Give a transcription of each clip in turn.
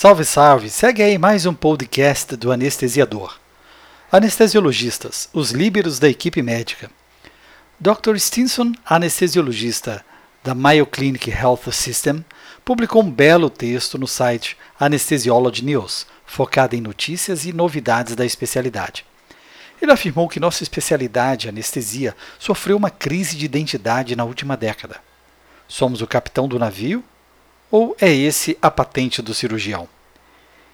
Salve, salve! Segue aí mais um podcast do Anestesiador. Anestesiologistas, os líberos da equipe médica. Dr. Stinson, anestesiologista da Mayo Clinic Health System, publicou um belo texto no site Anesthesiology News, focado em notícias e novidades da especialidade. Ele afirmou que nossa especialidade, anestesia, sofreu uma crise de identidade na última década. Somos o capitão do navio ou é esse a patente do cirurgião?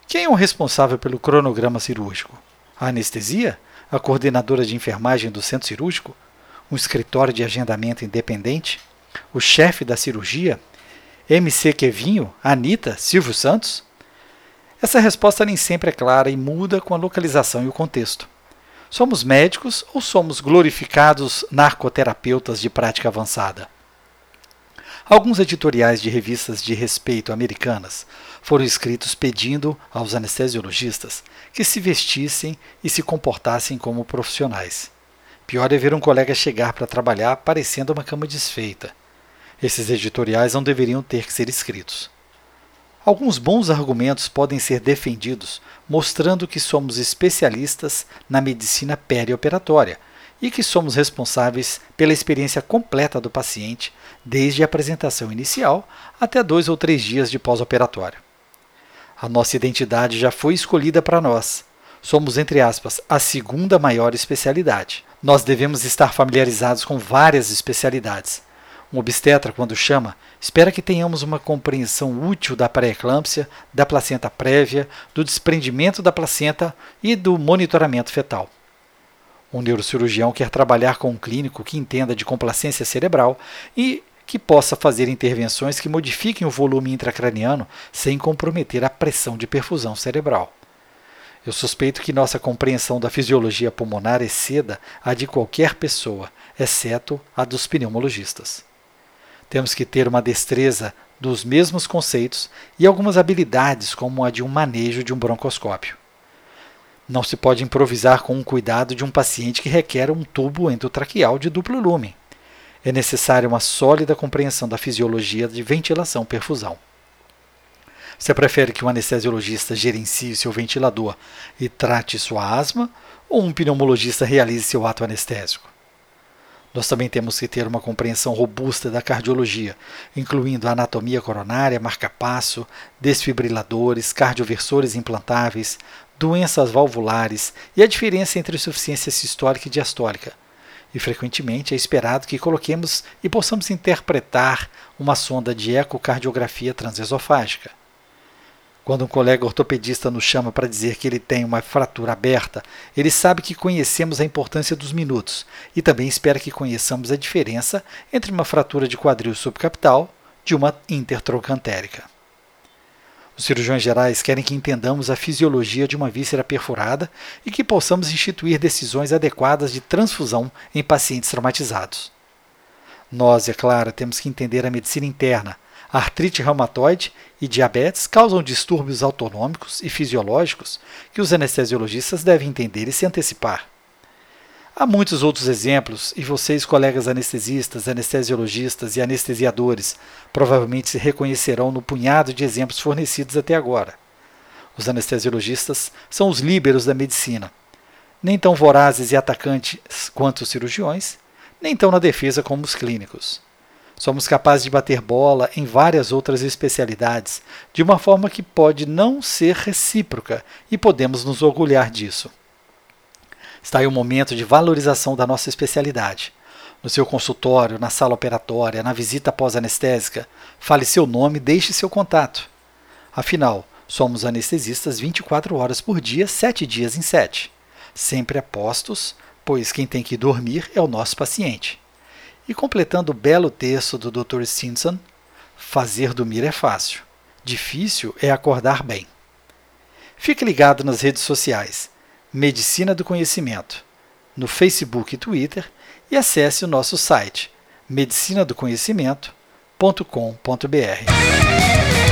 Quem é o responsável pelo cronograma cirúrgico? A anestesia? A coordenadora de enfermagem do centro cirúrgico? Um escritório de agendamento independente? O chefe da cirurgia? MC Kevinho? Anitta? Silvio Santos? Essa resposta nem sempre é clara e muda com a localização e o contexto. Somos médicos ou somos glorificados narcoterapeutas de prática avançada? Alguns editoriais de revistas de respeito americanas foram escritos pedindo aos anestesiologistas que se vestissem e se comportassem como profissionais. Pior é ver um colega chegar para trabalhar parecendo uma cama desfeita. Esses editoriais não deveriam ter que ser escritos. Alguns bons argumentos podem ser defendidos mostrando que somos especialistas na medicina perioperatória e que somos responsáveis pela experiência completa do paciente, desde a apresentação inicial até dois ou três dias de pós-operatório. A nossa identidade já foi escolhida para nós. Somos, entre aspas, a segunda maior especialidade. Nós devemos estar familiarizados com várias especialidades. Um obstetra, quando chama, espera que tenhamos uma compreensão útil da pré-eclâmpsia, da placenta prévia, do desprendimento da placenta e do monitoramento fetal. Um neurocirurgião quer trabalhar com um clínico que entenda de complacência cerebral e que possa fazer intervenções que modifiquem o volume intracraniano sem comprometer a pressão de perfusão cerebral. Eu suspeito que nossa compreensão da fisiologia pulmonar exceda a de qualquer pessoa, exceto a dos pneumologistas. Temos que ter uma destreza dos mesmos conceitos e algumas habilidades, como a de um manejo de um broncoscópio. Não se pode improvisar com o cuidado de um paciente que requer um tubo endotraqueal de duplo lumen. É necessária uma sólida compreensão da fisiologia de ventilação-perfusão. Você prefere que um anestesiologista gerencie seu ventilador e trate sua asma ou um pneumologista realize seu ato anestésico? Nós também temos que ter uma compreensão robusta da cardiologia, incluindo a anatomia coronária, marca-passo, desfibriladores, cardioversores implantáveis, doenças valvulares e a diferença entre insuficiência sistólica e diastólica. E frequentemente é esperado que coloquemos e possamos interpretar uma sonda de ecocardiografia transesofágica. Quando um colega ortopedista nos chama para dizer que ele tem uma fratura aberta, ele sabe que conhecemos a importância dos minutos e também espera que conheçamos a diferença entre uma fratura de quadril subcapital de uma intertroncantérica. Os cirurgiões gerais querem que entendamos a fisiologia de uma víscera perfurada e que possamos instituir decisões adequadas de transfusão em pacientes traumatizados. Nós, é claro, temos que entender a medicina interna. Artrite reumatoide e diabetes causam distúrbios autonômicos e fisiológicos que os anestesiologistas devem entender e se antecipar. Há muitos outros exemplos, e vocês, colegas anestesistas, anestesiologistas e anestesiadores, provavelmente se reconhecerão no punhado de exemplos fornecidos até agora. Os anestesiologistas são os líberos da medicina, nem tão vorazes e atacantes quanto os cirurgiões, nem tão na defesa como os clínicos. Somos capazes de bater bola em várias outras especialidades, de uma forma que pode não ser recíproca, e podemos nos orgulhar disso. Está aí o momento de valorização da nossa especialidade. No seu consultório, na sala operatória, na visita pós-anestésica, fale seu nome e deixe seu contato. Afinal, somos anestesistas 24 horas por dia, 7 dias em 7. Sempre apostos, pois quem tem que dormir é o nosso paciente. E completando o belo texto do Dr. Stinson, fazer dormir é fácil, difícil é acordar bem. Fique ligado nas redes sociais Medicina do Conhecimento, no Facebook e Twitter e acesse o nosso site medicinadoconhecimento.com.br.